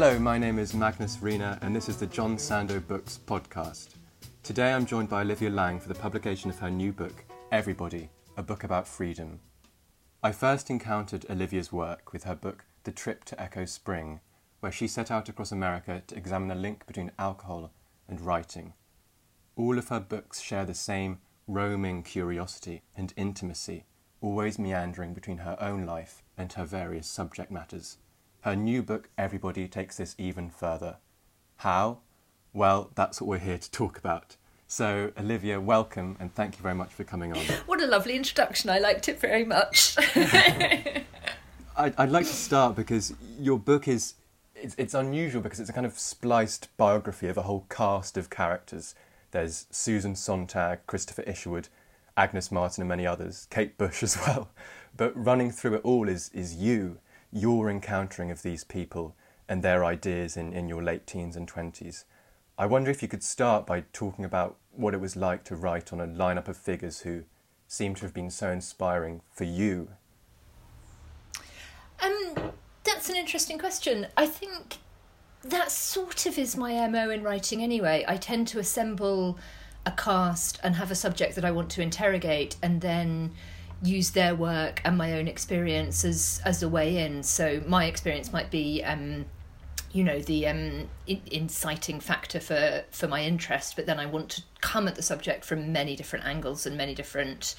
Hello, my name is Magnus Rena, and this is the John Sandoe Books podcast. Today I'm joined by Olivia Laing for the publication of her new book, Everybody A Book About Freedom. I first encountered Olivia's work with her book, The Trip to Echo Spring, where she set out across America to examine the link between alcohol and writing. All of her books share the same roaming curiosity and intimacy, always meandering between her own life and her various subject matters. Her new book, Everybody, takes this even further. How? Well, that's what we're here to talk about. So, Olivia, welcome and thank you very much for coming on. What a lovely introduction. I liked it very much. I'd, I'd like to start because your book is it's, it's unusual because it's a kind of spliced biography of a whole cast of characters. There's Susan Sontag, Christopher Isherwood, Agnes Martin, and many others, Kate Bush as well. But running through it all is, is you, your encountering of these people and their ideas in, in your late teens and 20s. I wonder if you could start by talking about what it was like to write on a lineup of figures who seem to have been so inspiring for you. Um, that's an interesting question. I think that sort of is my MO in writing anyway. I tend to assemble a cast and have a subject that I want to interrogate and then use their work and my own experience as as a way in. So my experience might be um, you know the um, in- inciting factor for for my interest, but then I want to come at the subject from many different angles and many different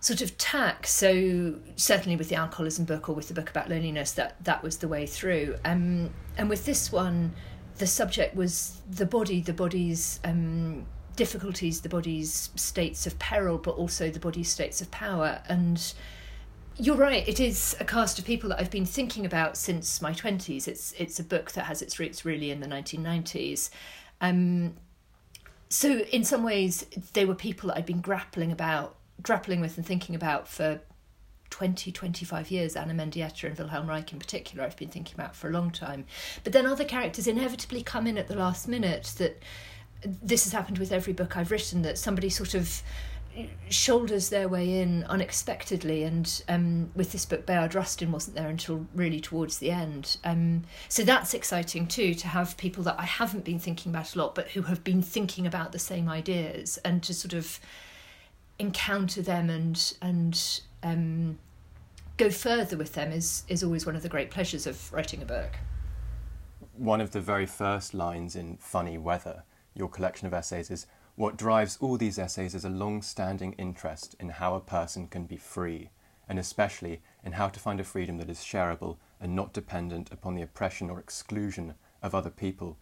sort of tack. So certainly with the alcoholism book or with the book about loneliness, that that was the way through. Um, and with this one, the subject was the body, the body's um, difficulties, the body's states of peril, but also the body's states of power. And you're right, it is a cast of people that I've been thinking about since my twenties. It's it's a book that has its roots really in the 1990s. Um, so in some ways, they were people that I'd been grappling about grappling with and thinking about for 20, 25 years, Ana Mendieta and Wilhelm Reich in particular, I've been thinking about for a long time. But then other characters inevitably come in at the last minute that this has happened with every book I've written, that somebody sort of shoulders their way in unexpectedly and um, with this book Bayard Rustin wasn't there until really towards the end um, so that's exciting too to have people that I haven't been thinking about a lot but who have been thinking about the same ideas and to sort of encounter them and and um, go further with them is is always one of the great pleasures of writing a book. One of the very first lines in Funny Weather, your collection of essays, is what drives all these essays is a long standing interest in how a person can be free, and especially in how to find a freedom that is shareable and not dependent upon the oppression or exclusion of other people.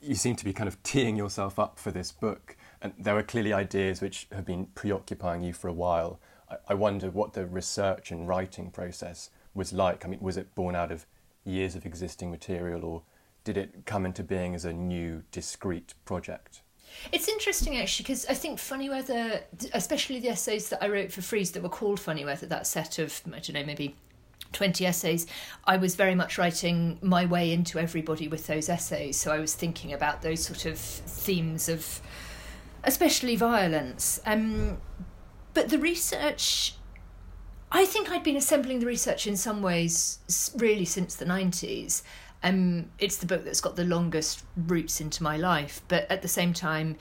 You seem to be kind of teeing yourself up for this book and there are clearly ideas which have been preoccupying you for a while. I, I wonder what the research and writing process was like. I mean, was it born out of years of existing material, or did it come into being as a new, discrete project? It's interesting actually because I think Funny Weather, especially the essays that I wrote for Frieze that were called Funny Weather, that set of, I don't know, maybe 20 essays, I was very much writing my way into everybody with those essays. So I was thinking about those sort of themes of especially violence. Um, but the research, I think I'd been assembling the research in some ways really since the 90s. Um, it's the book that's got the longest roots into my life, but at the same time,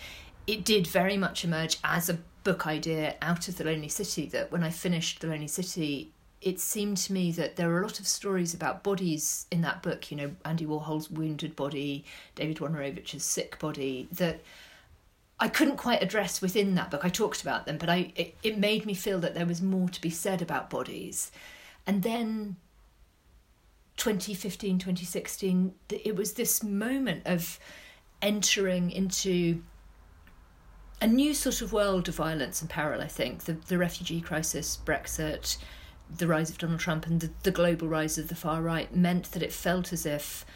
it did very much emerge as a book idea out of The Lonely City. That when I finished The Lonely City, it seemed to me that there are a lot of stories about bodies in that book. You know, Andy Warhol's wounded body, David Wojnarowicz's sick body, that I couldn't quite address within that book. I talked about them, but I it, it made me feel that there was more to be said about bodies. And then 2015, 2016, it was this moment of entering into a new sort of world of violence and peril, I think. The, the refugee crisis, Brexit, the rise of Donald Trump, and the, the global rise of the far right meant that it felt as if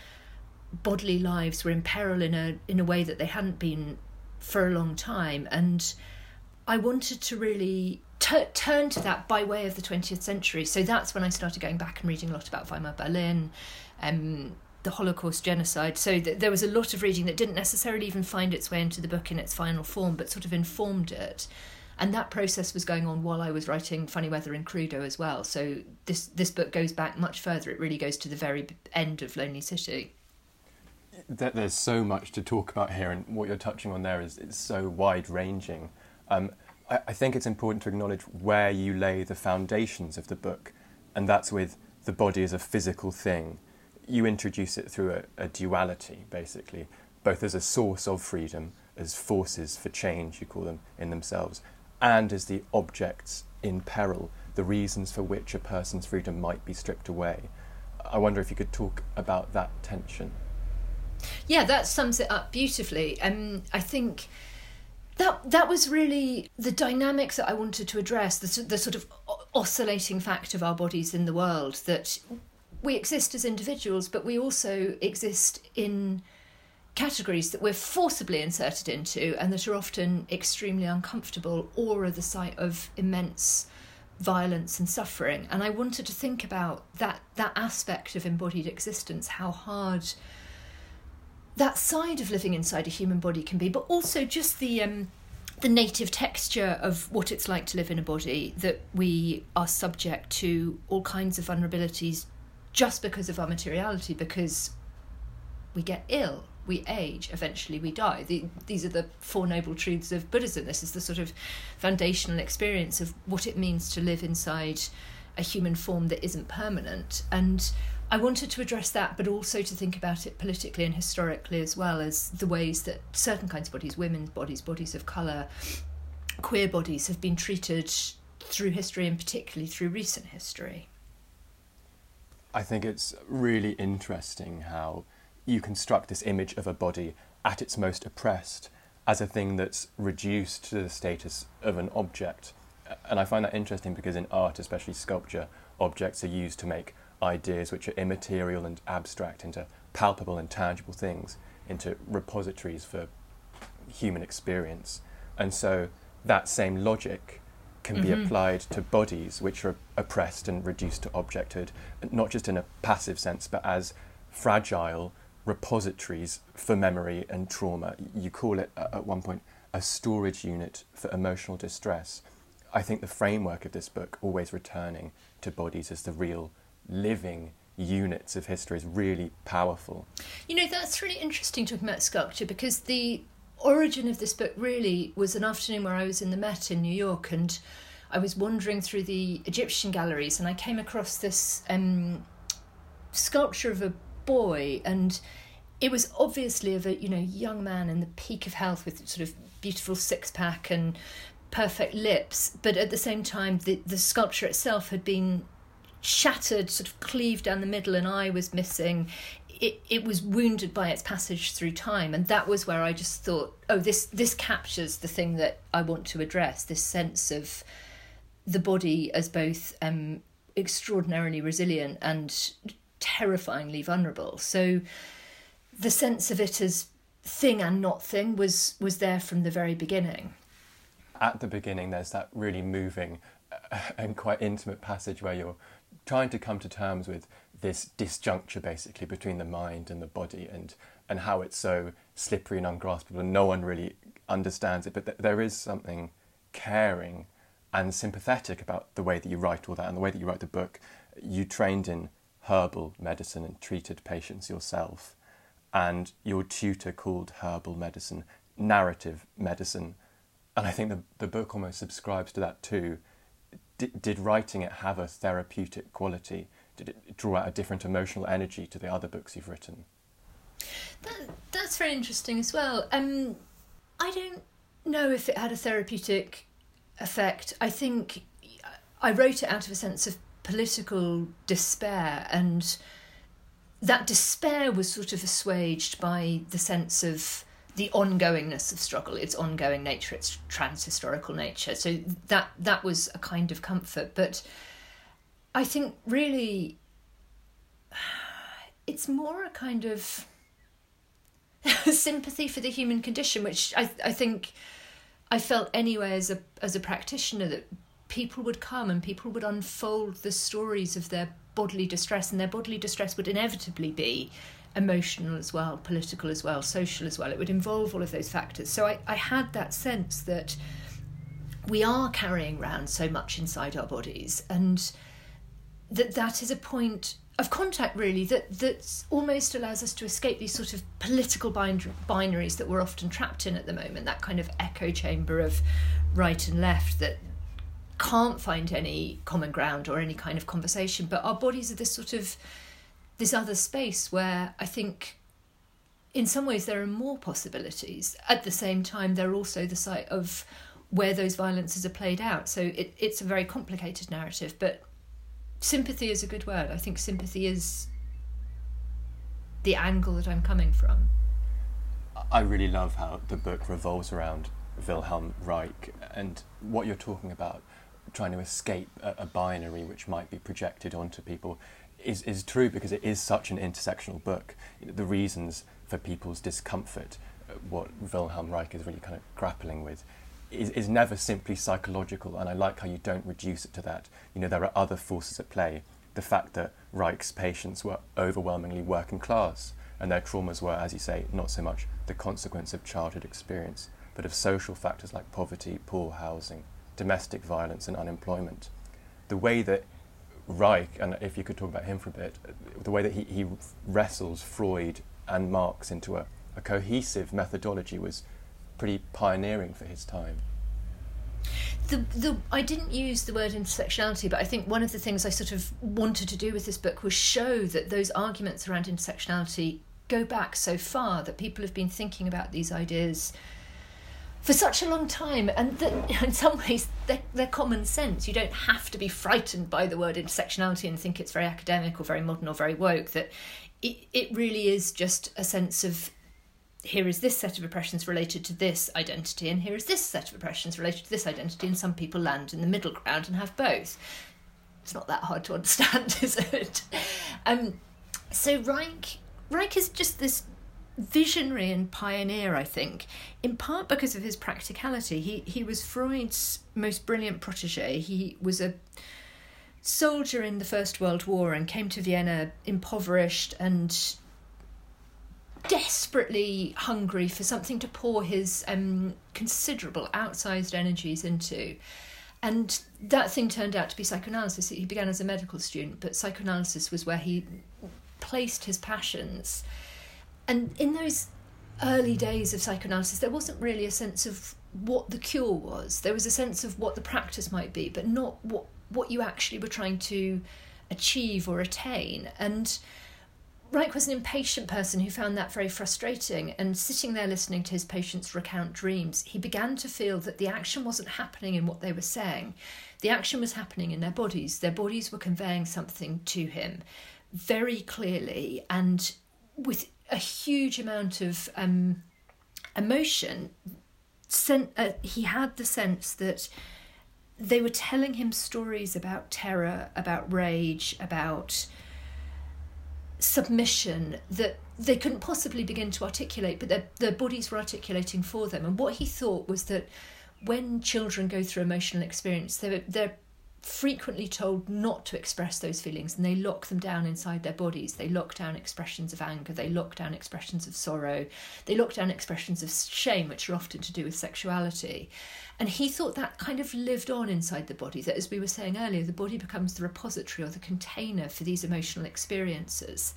bodily lives were in peril in a in a way that they hadn't been for a long time. And I wanted to really t- turn to that by way of the 20th century. So that's when I started going back and reading a lot about Weimar Berlin, um, the Holocaust, genocide. So th- there was a lot of reading that didn't necessarily even find its way into the book in its final form, but sort of informed it. And that process was going on while I was writing Funny Weather and Crudo as well. So this this book goes back much further. It really goes to the very end of Lonely City. there's so much to talk about here, and what you're touching on there is it's so wide ranging. Um, I, I think it's important to acknowledge where you lay the foundations of the book, and that's with the body as a physical thing. You introduce it through a, a duality, basically, both as a source of freedom, as forces for change, you call them in themselves, and as the objects in peril, the reasons for which a person's freedom might be stripped away. I wonder if you could talk about that tension. Yeah, that sums it up beautifully. Um, I think that that was really the dynamics that I wanted to address the, the sort of oscillating fact of our bodies in the world that we exist as individuals, but we also exist in categories that we're forcibly inserted into and that are often extremely uncomfortable or are the site of immense violence and suffering. And I wanted to think about that that aspect of embodied existence, how hard that side of living inside a human body can be, but also just the um, the native texture of what it's like to live in a body that we are subject to all kinds of vulnerabilities just because of our materiality, because we get ill, we age, eventually we die. The, these are the Four Noble Truths of Buddhism. This is the sort of foundational experience of what it means to live inside a human form that isn't permanent. And I wanted to address that, but also to think about it politically and historically as well as the ways that certain kinds of bodies, women's bodies, bodies of colour, queer bodies, have been treated through history and particularly through recent history. I think it's really interesting how you construct this image of a body at its most oppressed as a thing that's reduced to the status of an object. And I find that interesting because in art, especially sculpture, objects are used to make ideas which are immaterial and abstract into palpable and tangible things, into repositories for human experience. And so that same logic can mm-hmm. be applied to bodies which are oppressed and reduced to objecthood, not just in a passive sense, but as fragile repositories for memory and trauma. You call it at one point a storage unit for emotional distress. I think the framework of this book, always returning to bodies as the real living units of history is really powerful. You know, that's really interesting talking about sculpture because the origin of this book really was an afternoon where I was in the Met in New York and I was wandering through the Egyptian galleries and I came across this um, sculpture of a boy and it was obviously of a you know young man in the peak of health with sort of beautiful six pack and perfect lips but at the same time the, the sculpture itself had been shattered, sort of cleaved down the middle, and eye was missing. It, it was wounded by its passage through time, and that was where I just thought, oh, this this captures the thing that I want to address. This sense of the body as both um, extraordinarily resilient and terrifyingly vulnerable. So the sense of it as thing and not thing was was there from the very beginning. At the beginning, there's that really moving uh, and quite intimate passage where you're trying to come to terms with this disjuncture basically between the mind and the body and and how it's so slippery and ungraspable and no one really understands it. But th- there is something caring and sympathetic about the way that you write all that and the way that you write the book. You trained in herbal medicine and treated patients yourself and your tutor called herbal medicine narrative medicine. And i think the, the book almost subscribes to that too did, writing it have a therapeutic quality? Did it draw out a different emotional energy to the other books you've written? That, that's very interesting as well. Um, I don't know if it had a therapeutic effect. I think I wrote it out of a sense of political despair, and that despair was sort of assuaged by the sense of the ongoingness of struggle, its ongoing nature, its trans-historical nature. So that that was a kind of comfort. But I think really it's more a kind of sympathy for the human condition, which I I think I felt anyway as a as a practitioner that people would come and people would unfold the stories of their bodily distress, and their bodily distress would inevitably be emotional as well, political as well, social as well. It would involve all of those factors. So I, I had that sense that we are carrying around so much inside our bodies and that that is a point of contact really that that almost allows us to escape these sort of political bind- binaries that we're often trapped in at the moment that kind of echo chamber of right and left that can't find any common ground or any kind of conversation but our bodies are this sort of this other space where i think in some ways there are more possibilities at the same time they're also the site of where those violences are played out so it, it's a very complicated narrative but sympathy is a good word. I think sympathy is the angle that I'm coming from. I really love how the book revolves around Wilhelm Reich and what you're talking about, trying to escape a, a binary which might be projected onto people, is, is true because it is such an intersectional book. The reasons for people's discomfort, uh, what Wilhelm Reich is really kind of grappling with, is, is never simply psychological, and I like how you don't reduce it to that. You know, there are other forces at play. The fact that Reich's patients were overwhelmingly working class, and their traumas were, as you say, not so much the consequence of childhood experience, but of social factors like poverty, poor housing, domestic violence, and unemployment. The way that Reich, and if you could talk about him for a bit, the way that he, he wrestles Freud and Marx into a, a cohesive methodology was pretty pioneering for his time. The, the I didn't use the word intersectionality, but I think one of the things I sort of wanted to do with this book was show that those arguments around intersectionality go back so far that people have been thinking about these ideas for such a long time, and in some ways they're, they're, common sense. You don't have to be frightened by the word intersectionality and think it's very academic or very modern or very woke. That it, it really is just a sense of here is this set of oppressions related to this identity, and here is this set of oppressions related to this identity, and some people land in the middle ground and have both. It's not that hard to understand, is it? Um, so Reich, Reich is just this visionary and pioneer, I think, in part because of his practicality. He he was Freud's most brilliant protege. He was a soldier in the First World War and came to Vienna impoverished and desperately hungry for something to pour his um, considerable outsized energies into. And that thing turned out to be psychoanalysis. He began as a medical student, but psychoanalysis was where he placed his passions. And in those early days of psychoanalysis, there wasn't really a sense of what the cure was. There was a sense of what the practice might be, but not what, what you actually were trying to achieve or attain. And Reich was an impatient person who found that very frustrating, and sitting there listening to his patients recount dreams, he began to feel that the action wasn't happening in what they were saying. The action was happening in their bodies. Their bodies were conveying something to him very clearly and with a huge amount of um, emotion. Sen- uh, he had the sense that they were telling him stories about terror, about rage, about submission that they couldn't possibly begin to articulate, but their, their bodies were articulating for them. And what he thought was that when children go through emotional experience, they're frequently told not to express those feelings and they lock them down inside their bodies. They lock down expressions of anger, they lock down expressions of sorrow, they lock down expressions of shame, which are often to do with sexuality. And he thought that kind of lived on inside the body, that as we were saying earlier, the body becomes the repository or the container for these emotional experiences.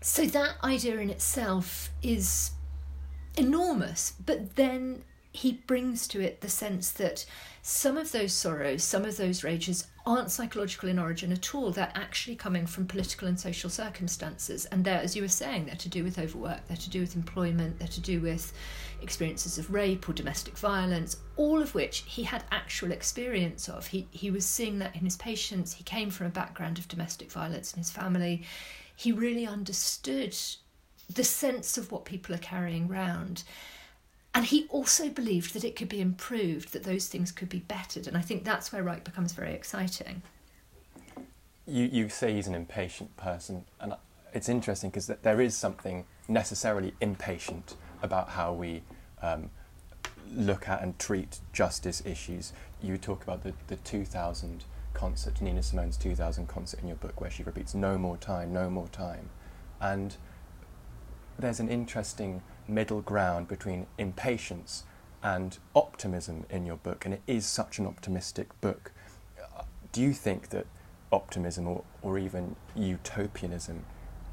So that idea in itself is enormous, but then he brings to it the sense that some of those sorrows, some of those rages aren't psychological in origin at all. They're actually coming from political and social circumstances. And they're, as you were saying, they're to do with overwork, they're to do with employment, they're to do with experiences of rape or domestic violence, all of which he had actual experience of. He, he was seeing that in his patients. He came from a background of domestic violence in his family. He really understood the sense of what people are carrying around. And he also believed that it could be improved, that those things could be bettered. And I think that's where Reich becomes very exciting. You, you say he's an impatient person, and it's interesting because there is something necessarily impatient about how we um, look at and treat justice issues. You talk about the, the 2000 concert, Nina Simone's 2000 concert in your book, where she repeats, no more time, no more time. And there's an interesting middle ground between impatience and optimism in your book, and it is such an optimistic book. Do you think that optimism or, or even utopianism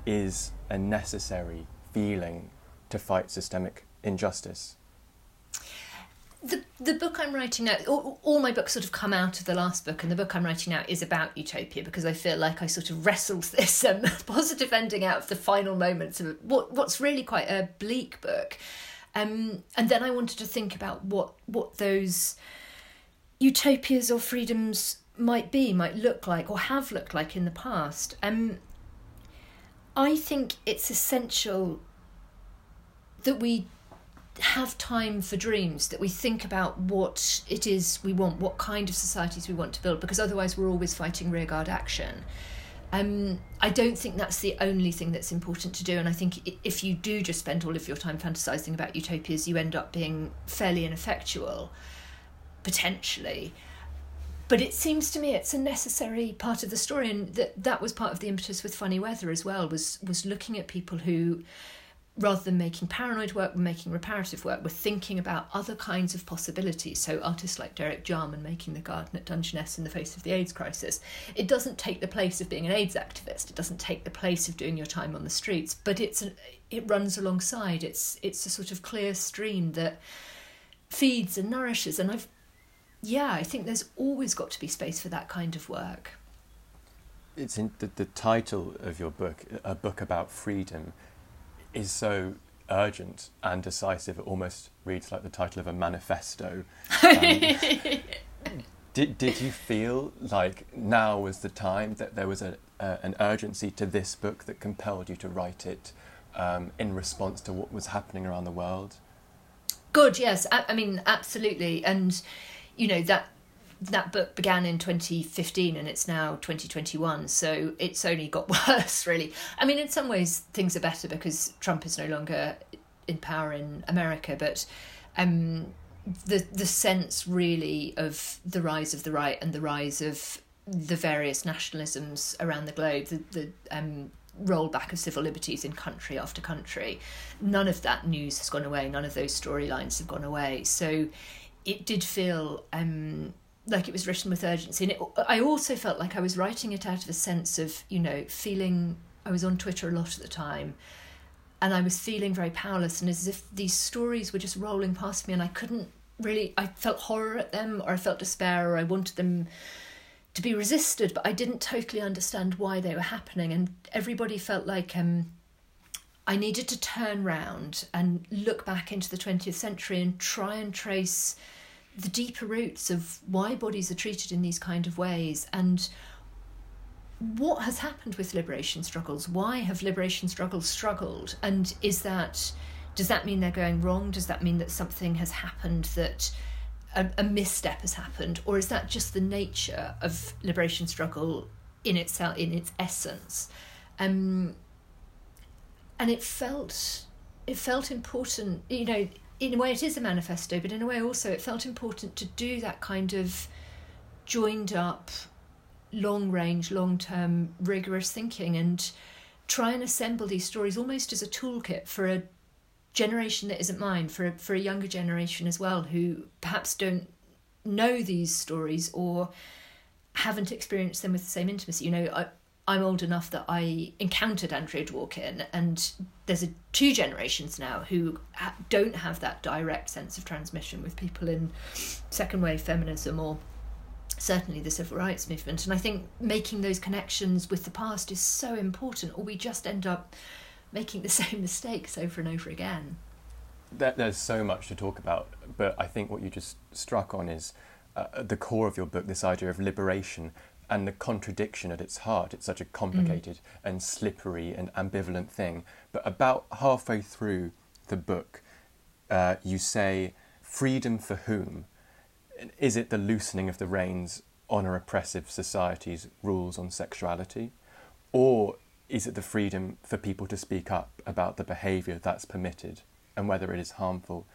is a necessary feeling to fight systemic injustice? The the book I'm writing now, all, all, my books sort of come out of the last book, and the book I'm writing now is about utopia because I feel like I sort of wrestled this um, positive ending out of the final moments of what what's really quite a bleak book, um, and then I wanted to think about what what those utopias or freedoms might be, might look like, or have looked like in the past. Um, I think it's essential that we have time for dreams, that we think about what it is we want, what kind of societies we want to build, because otherwise we're always fighting rearguard action. Um, I don't think that's the only thing that's important to do, and I think if you do just spend all of your time fantasizing about utopias, you end up being fairly ineffectual, potentially. But it seems to me it's a necessary part of the story, and that that was part of the impetus with Funny Weather as well. Was was looking at people who rather than making paranoid work, we're making reparative work. We're thinking about other kinds of possibilities. So artists like Derek Jarman making the garden at Dungeness in the face of the AIDS crisis. It doesn't take the place of being an AIDS activist. It doesn't take the place of doing your time on the streets, but it's a, it runs alongside. It's it's a sort of clear stream that feeds and nourishes. And I've yeah, I think there's always got to be space for that kind of work. It's in the, the title of your book, a book about freedom is so urgent and decisive. It almost reads like the title of a manifesto. Um, did did you feel like now was the time that there was a, uh, an urgency to this book that compelled you to write it um, in response to what was happening around the world? Good. Yes. I, I mean, absolutely. And you know that that book began in 2015 and it's now 2021 so it's only got worse really. I mean in some ways things are better because trump is no longer in power in america but um, the the sense really of the rise of the right and the rise of the various nationalisms around the globe the, the um, rollback of civil liberties in country after country none of that news has gone away. None of those storylines have gone away. So it did feel um, like it was written with urgency. And it, I also felt like I was writing it out of a sense of, you know, feeling. I was on Twitter a lot at the time, and I was feeling very powerless, and as if these stories were just rolling past me, and I couldn't really. I felt horror at them, or I felt despair, or I wanted them to be resisted, but I didn't totally understand why they were happening, and everybody felt like um, I needed to turn round and look back into the 20th century and try and trace the deeper roots of why bodies are treated in these kind of ways and what has happened with liberation struggles? Why have liberation struggles struggled? And is that does that mean they're going wrong? Does that mean that something has happened that a, a misstep has happened? Or is that just the nature of liberation struggle in itself in its essence? Um, and it felt it felt important you know in a way it is a manifesto, but in a way also it felt important to do that kind of joined up, long range, long term, rigorous thinking and try and assemble these stories almost as a toolkit for a generation that isn't mine, for a, for a younger generation as well, who perhaps don't know these stories or haven't experienced them with the same intimacy. You know, I, I'm old enough that I encountered Andrea Dworkin, and there's a, two generations now who ha- don't have that direct sense of transmission with people in second wave feminism or certainly the civil rights movement. And I think making those connections with the past is so important, or we just end up making the same mistakes over and over again. There's so much to talk about, but I think what you just struck on is uh, the core of your book this idea of liberation and the contradiction at its heart. It's such a complicated mm. and slippery and ambivalent thing. But about halfway through the book, uh, you say, Freedom for whom? Is it the loosening of the reins on a repressive society's rules on sexuality? Or is it the freedom for people to speak up about the behaviour that's permitted and whether it is harmful?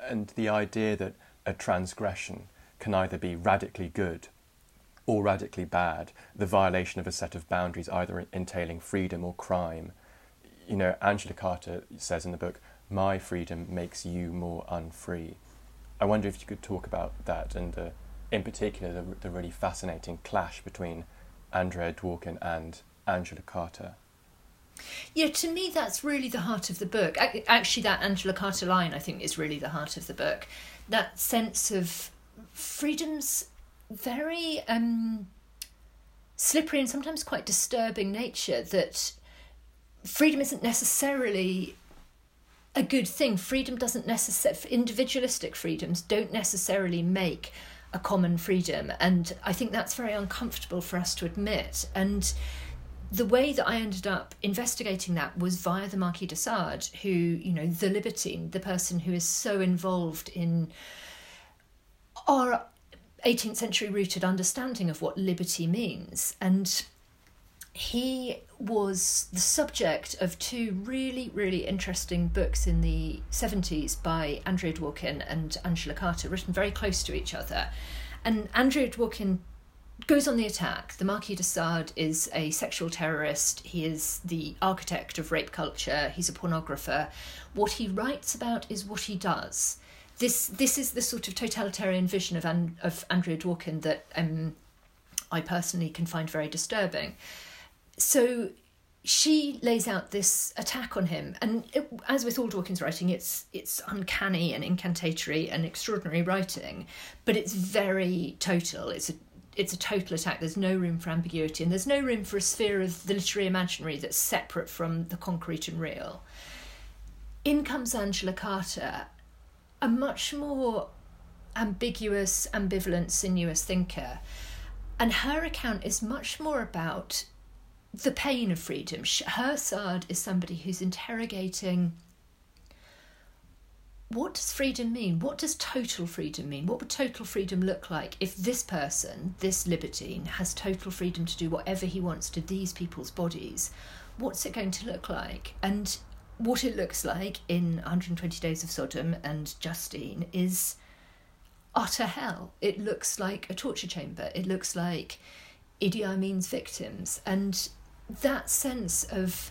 And the idea that a transgression can either be radically good or radically bad, the violation of a set of boundaries either entailing freedom or crime. You know, Angela Carter says in the book, My freedom makes you more unfree. I wonder if you could talk about that and, in particular, the, the really fascinating clash between Andrea Dworkin and Angela Carter. Yeah, to me, that's really the heart of the book. Actually, that Angela Carter line, I think, is really the heart of the book. That sense of freedom's very um, slippery and sometimes quite disturbing nature that freedom isn't necessarily a good thing. Freedom doesn't necessarily, individualistic freedoms don't necessarily make a common freedom. And I think that's very uncomfortable for us to admit. And the way that I ended up investigating that was via the Marquis de Sade, who, you know, the libertine, the person who is so involved in our 18th century rooted understanding of what liberty means. And he was the subject of two really, really interesting books in the 70s by Andrea Dworkin and Angela Carter, written very close to each other. And Andrea Dworkin goes on the attack. The Marquis de Sade is a sexual terrorist. He is the architect of rape culture. He's a pornographer. What he writes about is what he does this this is the sort of totalitarian vision of An- of Andrea Dworkin that um, I personally can find very disturbing. So she lays out this attack on him, and it, as with all Dworkin's writing, it's it's uncanny and incantatory and extraordinary writing, but it's very total. It's a it's a total attack. There's no room for ambiguity, and there's no room for a sphere of the literary imaginary that's separate from the concrete and real. In comes Angela Carter, a much more ambiguous, ambivalent, sinuous thinker. And her account is much more about the pain of freedom. Her Sade is somebody who's interrogating what does freedom mean? What does total freedom mean? What would total freedom look like if this person, this libertine, has total freedom to do whatever he wants to these people's bodies? What's it going to look like? And what it looks like in 120 Days of Sodom and Justine is utter hell. It looks like a torture chamber. It looks like Idi Amin's victims. And that sense of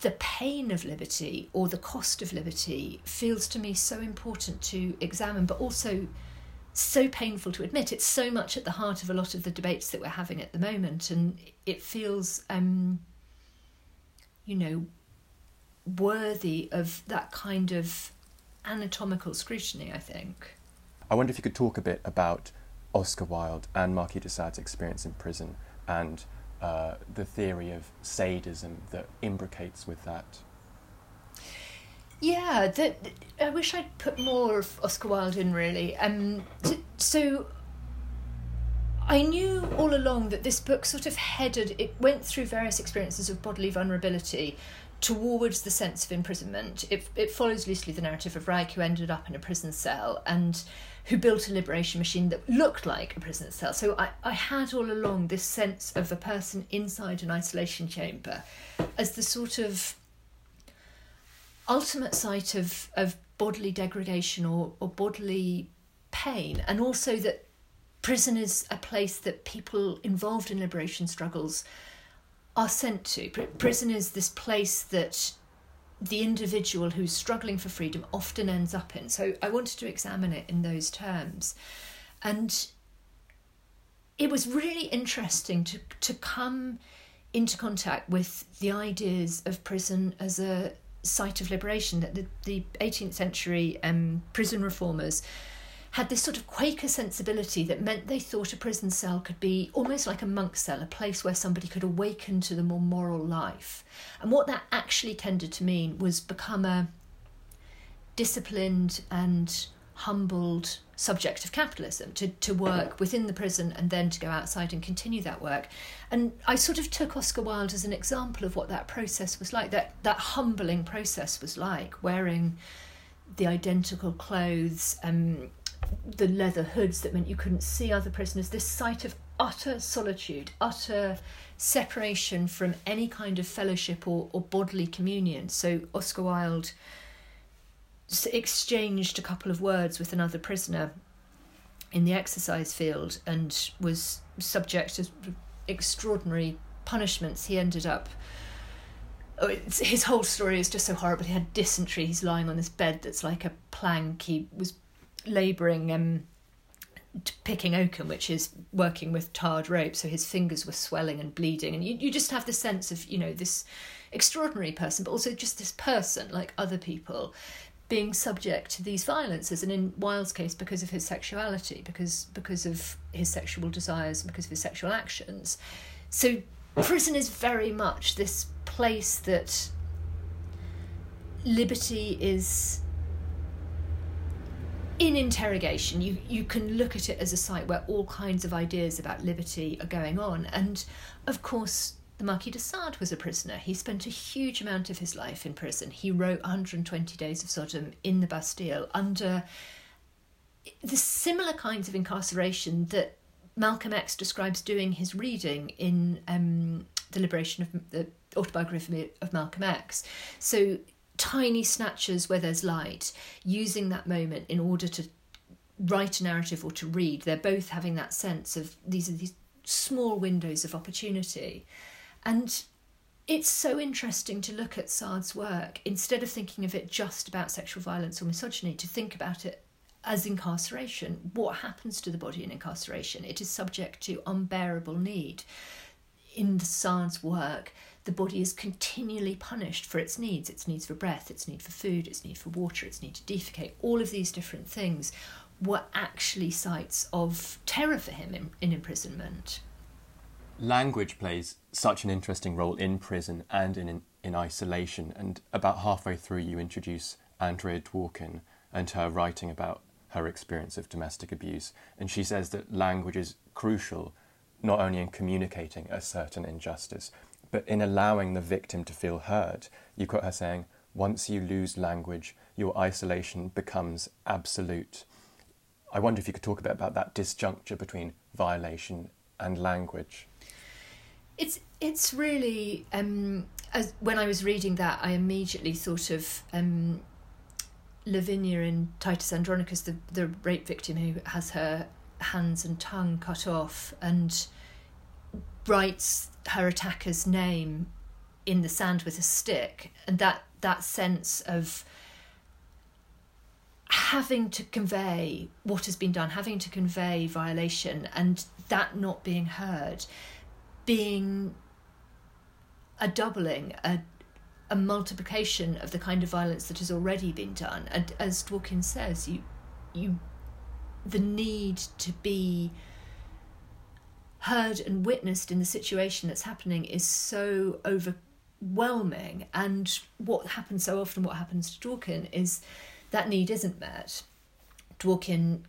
the pain of liberty or the cost of liberty feels to me so important to examine, but also so painful to admit. It's so much at the heart of a lot of the debates that we're having at the moment, and it feels, um, you know, worthy of that kind of anatomical scrutiny, I think. I wonder if you could talk a bit about Oscar Wilde and Marquis de Sade's experience in prison and uh, the theory of sadism that imbricates with that. Yeah, the, I wish I'd put more of Oscar Wilde in really. Um, so I knew all along that this book sort of headed, it went through various experiences of bodily vulnerability towards the sense of imprisonment. It, it follows loosely the narrative of Reich, who ended up in a prison cell and who built a liberation machine that looked like a prison cell. So I, I had all along this sense of a person inside an isolation chamber as the sort of ultimate site of, of bodily degradation or, or bodily pain, and also that prison is a place that people involved in liberation struggles are sent to. Prison is this place that the individual who's struggling for freedom often ends up in. So I wanted to examine it in those terms. And it was really interesting to, to come into contact with the ideas of prison as a site of liberation that the, the 18th century um, prison reformers had this sort of Quaker sensibility that meant they thought a prison cell could be almost like a monk cell, a place where somebody could awaken to the more moral life. And what that actually tended to mean was become a disciplined and humbled subject of capitalism to, to work within the prison and then to go outside and continue that work. And I sort of took Oscar Wilde as an example of what that process was like, that, that humbling process was like, wearing the identical clothes, um, the leather hoods that meant you couldn't see other prisoners, this sight of utter solitude, utter separation from any kind of fellowship or, or bodily communion. So Oscar Wilde exchanged a couple of words with another prisoner in the exercise field and was subject to extraordinary punishments. He ended up. Oh, his whole story is just so horrible. He had dysentery. He's lying on this bed that's like a plank. He was labouring um, picking oakum, which is working with tarred rope. So his fingers were swelling and bleeding, and you, you just have the sense of you know this extraordinary person, but also just this person like other people being subject to these violences and in Wilde's case because of his sexuality because because of his sexual desires because of his sexual actions so prison is very much this place that liberty is in interrogation you you can look at it as a site where all kinds of ideas about liberty are going on and of course the Marquis de Sade was a prisoner. He spent a huge amount of his life in prison. He wrote 120 Days of Sodom in the Bastille under the similar kinds of incarceration that Malcolm X describes doing his reading in um, The Liberation of the Autobiography of Malcolm X. So, tiny snatches where there's light, using that moment in order to write a narrative or to read. They're both having that sense of these are these small windows of opportunity. And it's so interesting to look at Sade's work instead of thinking of it just about sexual violence or misogyny, to think about it as incarceration. What happens to the body in incarceration? It is subject to unbearable need. In Sade's work, the body is continually punished for its needs its needs for breath, its need for food, its need for water, its need to defecate. All of these different things were actually sites of terror for him in, in imprisonment language plays such an interesting role in prison and in, in isolation. And about halfway through, you introduce Andrea Dworkin and her writing about her experience of domestic abuse. And she says that language is crucial not only in communicating a certain injustice, but in allowing the victim to feel heard. You quote her saying, Once you lose language, your isolation becomes absolute. I wonder if you could talk a bit about that disjuncture between violation and language. It's it's really um, as when I was reading that, I immediately thought of um, Lavinia in Titus Andronicus, the the rape victim who has her hands and tongue cut off and writes her attacker's name in the sand with a stick, and that that sense of having to convey what has been done, having to convey violation, and that not being heard being a doubling, a a multiplication of the kind of violence that has already been done. And as Dworkin says, you you the need to be heard and witnessed in the situation that's happening is so overwhelming and what happens so often what happens to Dworkin is that need isn't met. Dworkin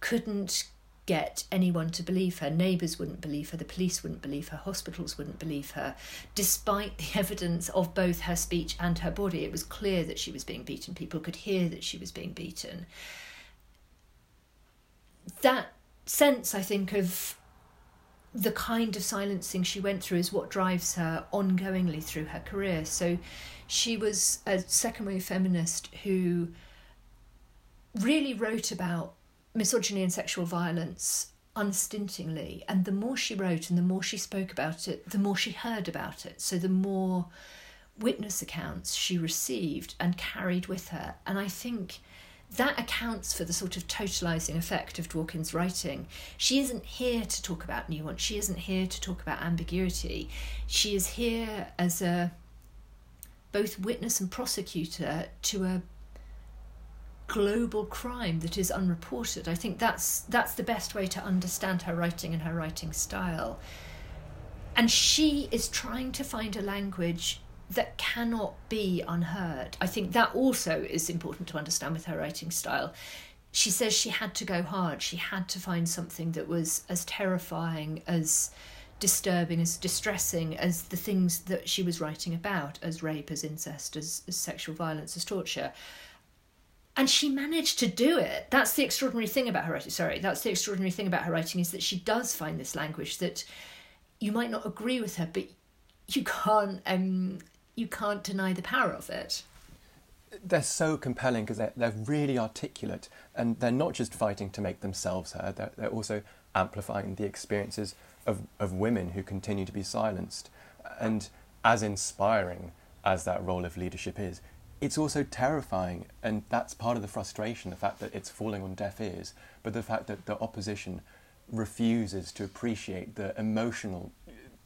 couldn't get anyone to believe her. Neighbours wouldn't believe her, the police wouldn't believe her, hospitals wouldn't believe her. Despite the evidence of both her speech and her body, it was clear that she was being beaten. People could hear that she was being beaten. That sense, I think, of the kind of silencing she went through is what drives her ongoingly through her career. So she was a second wave feminist who really wrote about misogyny and sexual violence unstintingly. And the more she wrote and the more she spoke about it, the more she heard about it. So the more witness accounts she received and carried with her. And I think that accounts for the sort of totalizing effect of Dworkin's writing. She isn't here to talk about nuance, she isn't here to talk about ambiguity. She is here as a both witness and prosecutor to a global crime that is unreported. I think that's that's the best way to understand her writing and her writing style. And she is trying to find a language that cannot be unheard. I think that also is important to understand with her writing style. She says she had to go hard. She had to find something that was as terrifying, as disturbing, as distressing as the things that she was writing about, as rape, as incest, as, as sexual violence, as torture and she managed to do it that's the extraordinary thing about her writing sorry that's the extraordinary thing about her writing is that she does find this language that you might not agree with her but you can't um you can't deny the power of it. They're so compelling because they're, they're really articulate and they're not just fighting to make themselves heard they're, they're also amplifying the experiences of, of women who continue to be silenced. And as inspiring as that role of leadership is it's also terrifying, and that's part of the frustration the fact that it's falling on deaf ears, but the fact that the opposition refuses to appreciate the emotional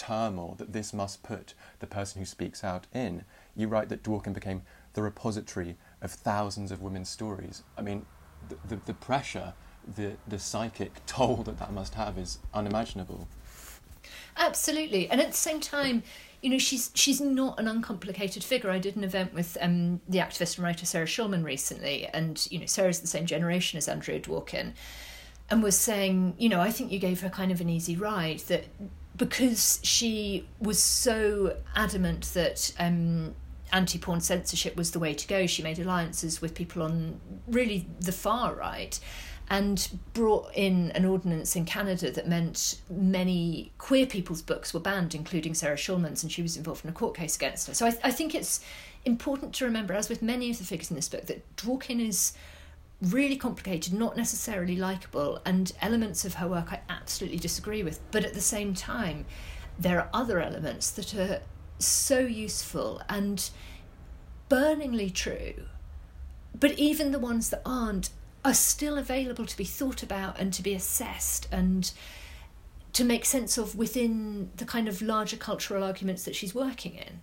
turmoil that this must put the person who speaks out in. You write that Dworkin became the repository of thousands of women's stories. I mean, the, the, the pressure, the, the psychic toll that that must have is unimaginable. Absolutely, and at the same time, you know, she's she's not an uncomplicated figure. I did an event with um, the activist and writer Sarah Schulman recently, and you know, Sarah's the same generation as Andrea Dworkin, and was saying, you know, I think you gave her kind of an easy ride that because she was so adamant that um, anti-porn censorship was the way to go. She made alliances with people on really the far right and brought in an ordinance in Canada that meant many queer people's books were banned, including Sarah Schulman's, and she was involved in a court case against her. So I, I think it's important to remember, as with many of the figures in this book, that Dworkin is really complicated, not necessarily likable, and elements of her work I absolutely disagree with. But at the same time, there are other elements that are so useful and burningly true. But even the ones that aren't are still available to be thought about and to be assessed and to make sense of within the kind of larger cultural arguments that she's working in.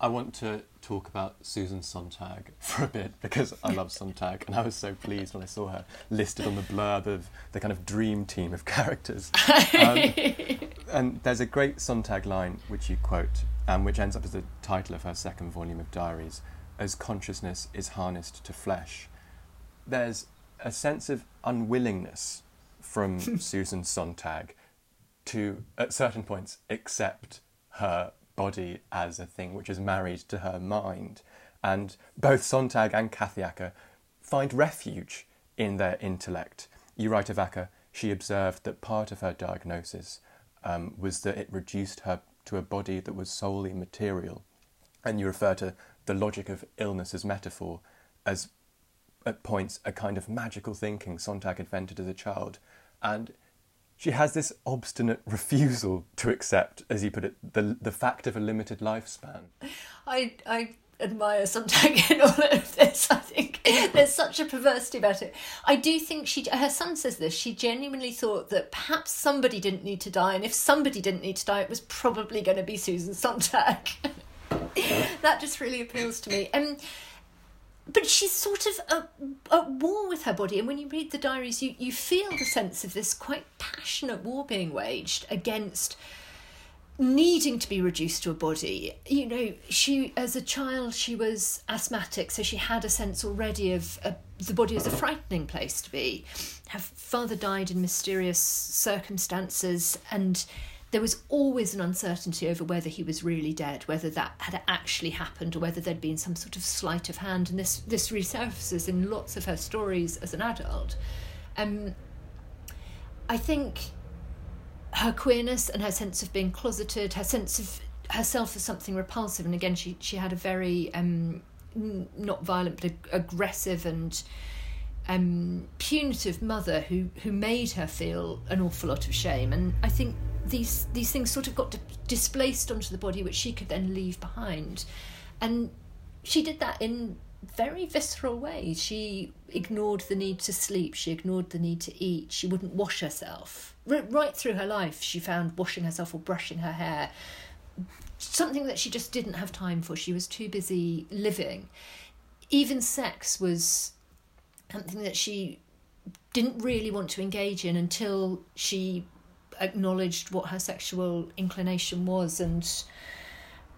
I want to talk about Susan Sontag for a bit because I love Sontag and I was so pleased when I saw her listed on the blurb of the kind of dream team of characters. Um, and there's a great Sontag line which you quote and which ends up as the title of her second volume of diaries as consciousness is harnessed to flesh there's a sense of unwillingness from Susan Sontag to, at certain points, accept her body as a thing which is married to her mind. And both Sontag and Kathy Acker find refuge in their intellect. You write of Acker, she observed that part of her diagnosis um, was that it reduced her to a body that was solely material. And you refer to the logic of illness as metaphor as at points a kind of magical thinking Sontag invented as a child. And she has this obstinate refusal to accept, as you put it, the, the fact of a limited lifespan. I, I admire Sontag in all of this. I think there's such a perversity about it. I do think she, her son says this, she genuinely thought that perhaps somebody didn't need to die, and if somebody didn't need to die, it was probably going to be Susan Sontag. that just really appeals to me. Um, but she's sort of at, at war with her body. And when you read the diaries, you, you feel the sense of this quite passionate war being waged against needing to be reduced to a body. You know, she, as a child, she was asthmatic, so she had a sense already of a, the body as a frightening place to be. Her father died in mysterious circumstances, and there was always an uncertainty over whether he was really dead, whether that had actually happened, or whether there'd been some sort of sleight of hand. And this this resurfaces in lots of her stories as an adult. Um, I think her queerness and her sense of being closeted, her sense of herself as something repulsive, and again, she she had a very um, not violent but aggressive and um, punitive mother who who made her feel an awful lot of shame. And I think these these things sort of got displaced onto the body, which she could then leave behind, and she did that in very visceral ways. She ignored the need to sleep. She ignored the need to eat. She wouldn't wash herself. R- right through her life, she found washing herself or brushing her hair something that she just didn't have time for. She was too busy living. Even sex was something that she didn't really want to engage in until she acknowledged what her sexual inclination was and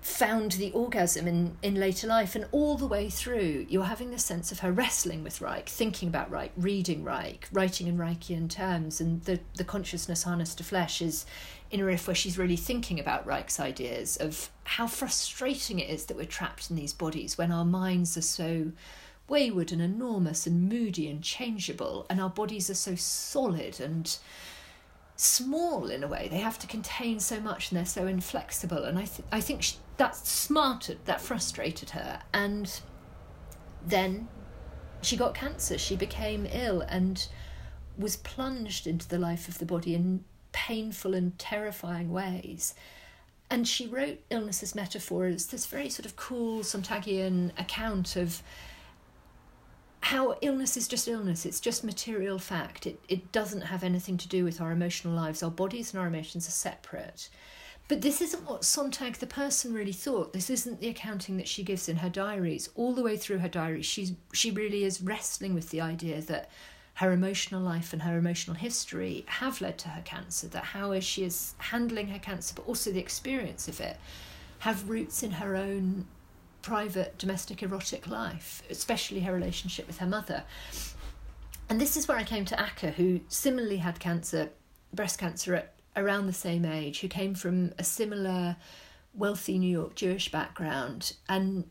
found the orgasm in, in later life. And all the way through, you're having this sense of her wrestling with Reich, thinking about Reich, reading Reich, writing in Reichian terms. And the, the consciousness harnessed to flesh is in a riff where she's really thinking about Reich's ideas of how frustrating it is that we're trapped in these bodies when our minds are so wayward and enormous and moody and changeable, and our bodies are so solid and small in a way. They have to contain so much and they're so inflexible. And I, th- I think she, that smarted, that frustrated her. And then she got cancer. She became ill and was plunged into the life of the body in painful and terrifying ways. and she wrote illness as metaphor as this very sort of cool Sontagian account of how illness is just illness it's just material fact it, it doesn't have anything to do with our emotional lives our bodies and our emotions are separate but this isn't what Sontag, the person, really thought. This isn't the accounting that she gives in her diaries. All the way through her diaries, she's, she really is wrestling with the idea that her emotional life and her emotional history have led to her cancer, that how she is handling her cancer, but also the experience of it, have roots in her own private domestic erotic life, especially her relationship with her mother. And this is where I came to Acker, who similarly had cancer, breast cancer at around the same age, who came from a similar wealthy New York Jewish background, and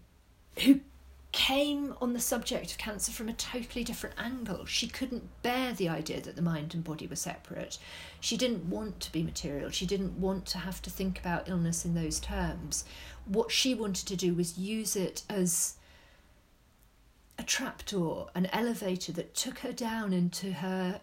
who came on the subject of cancer from a totally different angle. She couldn't bear the idea that the mind and body were separate. She didn't want to be material. She didn't want to have to think about illness in those terms. What she wanted to do was use it as a trapdoor, an elevator that took her down into her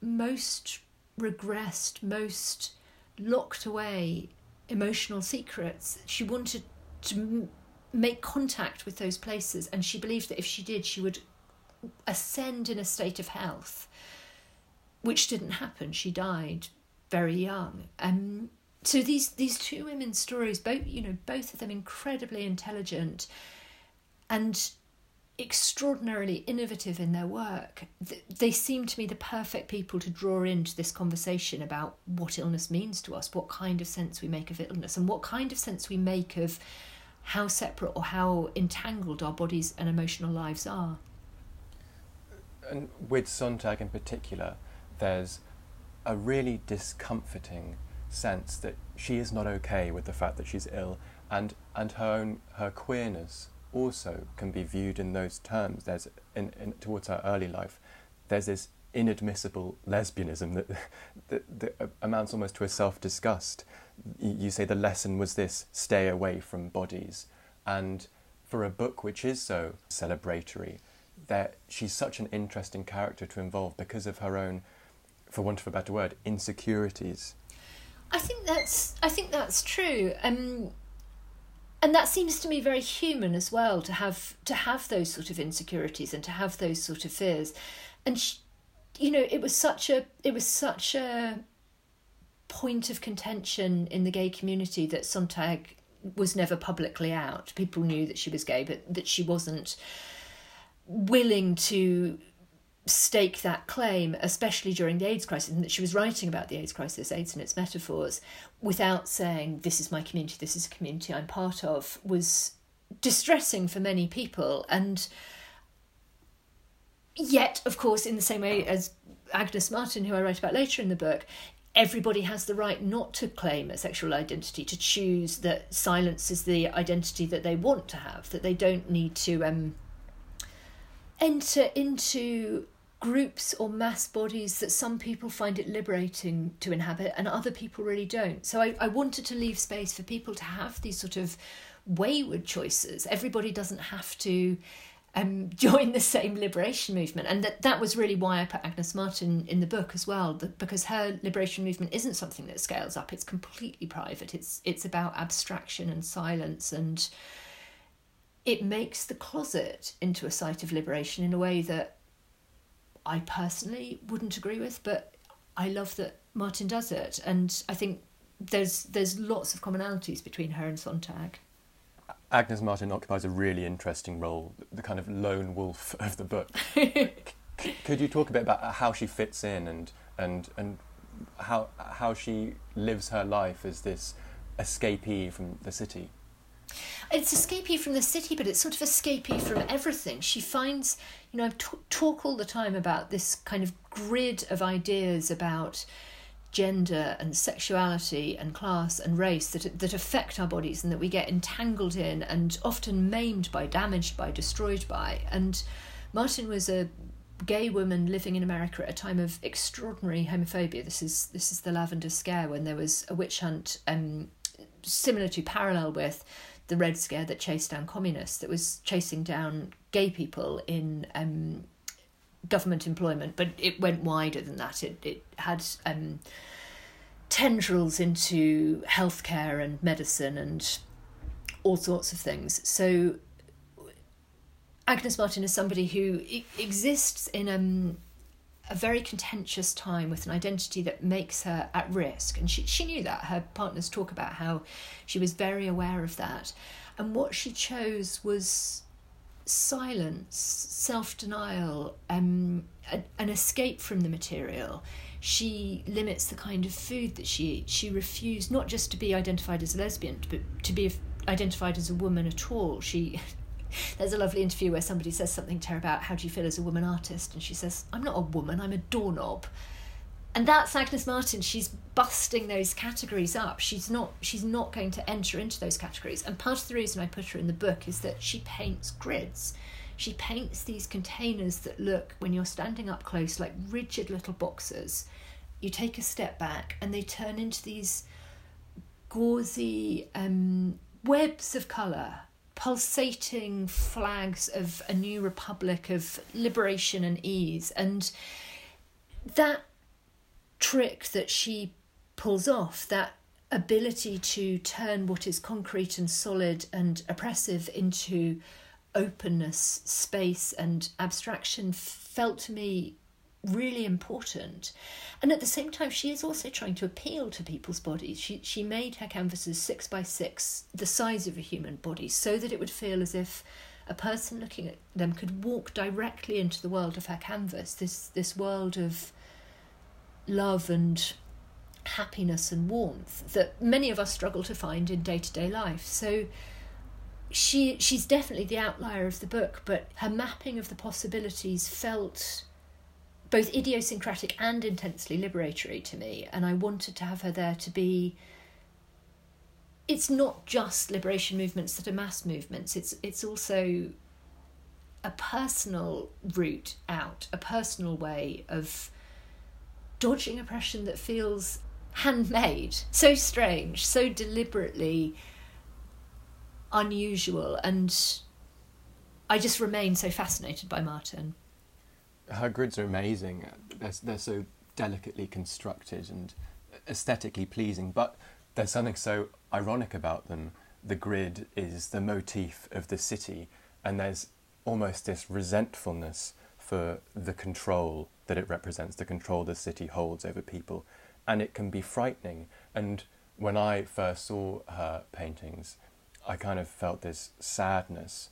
most regressed, most locked away emotional secrets. She wanted to make contact with those places, and she believed that if she did, she would ascend in a state of health, which didn't happen. She died very young. Um, so these these two women's stories, both you know, both of them incredibly intelligent, and extraordinarily innovative in their work. They seem to me the perfect people to draw into this conversation about what illness means to us, what kind of sense we make of illness, and what kind of sense we make of how separate or how entangled our bodies and emotional lives are. And with Sontag in particular, there's a really discomforting sense that she is not okay with the fact that she's ill, and and her own her queerness also can be viewed in those terms. There's in, in towards her early life, there's this inadmissible lesbianism that, that, that amounts almost to a self disgust you say the lesson was this stay away from bodies. And for a book which is so celebratory, that she's such an interesting character to involve because of her own, for want of a better word, insecurities. I think that's I think that's true. Um, and that seems to me very human as well to have to have those sort of insecurities and to have those sort of fears. And she, you know, it was such a it was such a point of contention in the gay community that Sontag was never publicly out. People knew that she was gay, but that she wasn't willing to stake that claim, especially during the AIDS crisis, and that she was writing about the AIDS crisis, AIDS and its metaphors, without saying, This is my community, this is a community I'm part of, was distressing for many people. And yet, of course, in the same way as Agnes Martin, who I write about later in the book, everybody has the right not to claim a sexual identity, to choose that silence is the identity that they want to have, that they don't need to um, enter into groups or mass bodies that some people find it liberating to inhabit and other people really don't. So I, I wanted to leave space for people to have these sort of wayward choices. Everybody doesn't have to um, join the same liberation movement. And that, that was really why I put Agnes Martin in the book as well, because her liberation movement isn't something that scales up. It's completely private. It's it's about abstraction and silence, and it makes the closet into a site of liberation in a way that I personally wouldn't agree with, but I love that Martin does it, and I think there's there's lots of commonalities between her and Sontag. Agnes Martin occupies a really interesting role, the kind of lone wolf of the book. Could you talk a bit about how she fits in and and and how how she lives her life as this escapee from the city? It's escapee from the city, but it's sort of escapee from everything. She finds, you know, I t- talk all the time about this kind of grid of ideas about gender and sexuality and class and race that that affect our bodies and that we get entangled in and often maimed by, damaged by, destroyed by. And Martin was a gay woman living in America at a time of extraordinary homophobia. This is this is the Lavender Scare when there was a witch hunt um, similar to parallel with the Red Scare that chased down communists, that was chasing down gay people in um, government employment, but it went wider than that. It it had um, tendrils into healthcare and medicine and all sorts of things. So Agnes Martin is somebody who exists in um, a very contentious time with an identity that makes her at risk. And she, she knew that. Her partners talk about how she was very aware of that. And what she chose was silence, self denial, um, an escape from the material. She limits the kind of food that she eats. She refused not just to be identified as a lesbian, but to be identified as a woman at all. She there's a lovely interview where somebody says something to her about how do you feel as a woman artist, and she says, "I'm not a woman. I'm a doorknob." and that's Agnes Martin. She's busting those categories up. She's not. She's not going to enter into those categories. And part of the reason I put her in the book is that she paints grids. She paints these containers that look, when you're standing up close, like rigid little boxes. You take a step back, and they turn into these gauzy um, webs of colour pulsating flags of a new republic of liberation and ease. And that trick that she pulls off, that ability to turn what is concrete and solid and oppressive into openness, space, and abstraction, felt to me really important. And at the same time, she is also trying to appeal to people's bodies. She, she made her canvases six by six, the size of a human body, so that it would feel as if a person looking at them could walk directly into the world of her canvas, this, this world of love and happiness and warmth that many of us struggle to find in day to day life. So she she's definitely the outlier of the book, but her mapping of the possibilities felt both idiosyncratic and intensely liberatory to me, and I wanted to have her there to be it's not just liberation movements that are mass movements, it's it's also a personal route out, a personal way of dodging oppression that feels handmade, so strange, so deliberately unusual. And I just remain so fascinated by Martin. Her grids are amazing. They're, they're so delicately constructed and aesthetically pleasing, but there's something so ironic about them. The grid is the motif of the city, and there's almost this resentfulness for the control that it represents, the control the city holds over people. And it can be frightening. And when I first saw her paintings, I kind of felt this sadness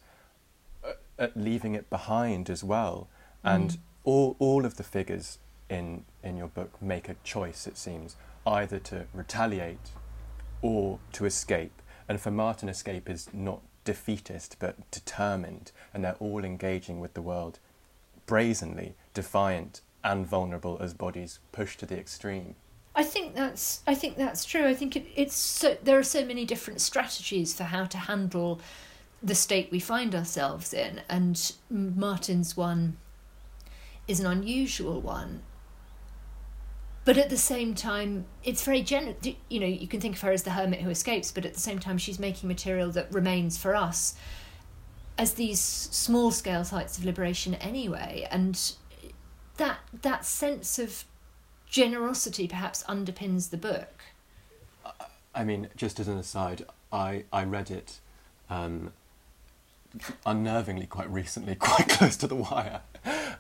at leaving it behind as well. Mm. All, all of the figures in, in your book make a choice, it seems, either to retaliate or to escape. And for Martin, escape is not defeatist but determined, and they're all engaging with the world brazenly defiant and vulnerable as bodies pushed to the extreme. I think that's I think that's true. I think it, it's so, there are so many different strategies for how to handle the state we find ourselves in, and Martin's one is an unusual one. But at the same time, it's very generous. You know, you can think of her as the hermit who escapes, but at the same time, she's making material that remains for us as these small scale sites of liberation anyway and that that sense of generosity perhaps underpins the book i mean just as an aside i i read it um, unnervingly quite recently quite close to the wire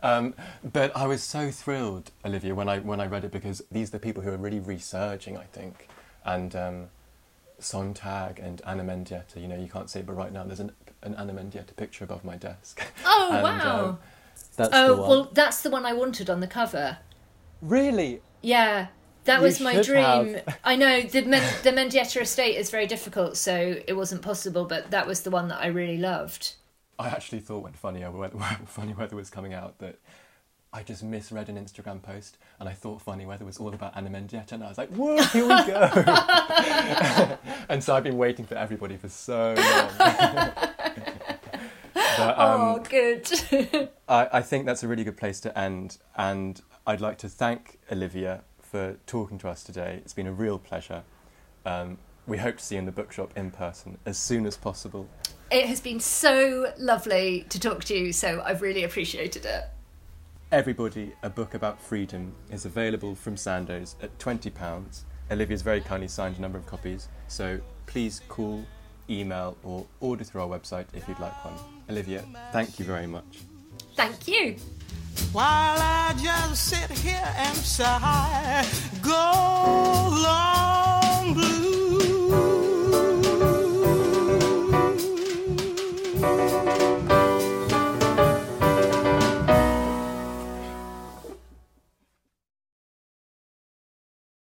um, but i was so thrilled olivia when i when i read it because these are the people who are really researching i think and um, Sontag and Ana Mendieta, you know, you can't see it, but right now there's an an Ana Mendieta picture above my desk. Oh and, wow! Um, that's oh well, that's the one I wanted on the cover. Really? Yeah, that you was my dream. I know the Men- the Mendieta estate is very difficult, so it wasn't possible. But that was the one that I really loved. I actually thought when Funny Weather, Funny Weather was coming out that I just misread an Instagram post and I thought Funny Weather was all about Ana Mendieta and I was like, whoa, here we go. and so I've been waiting for everybody for so long. but, um, oh, good. I, I think that's a really good place to end. And I'd like to thank Olivia for talking to us today. It's been a real pleasure. Um, we hope to see you in the bookshop in person as soon as possible. It has been so lovely to talk to you, so I've really appreciated it. Everybody, a book about freedom is available from Sandoe's at £20 Olivia's very kindly signed a number of copies, so please call, email, or order through our website if you'd like one. Olivia, thank you very much. Thank you. While I just sit here and sigh, go long blue.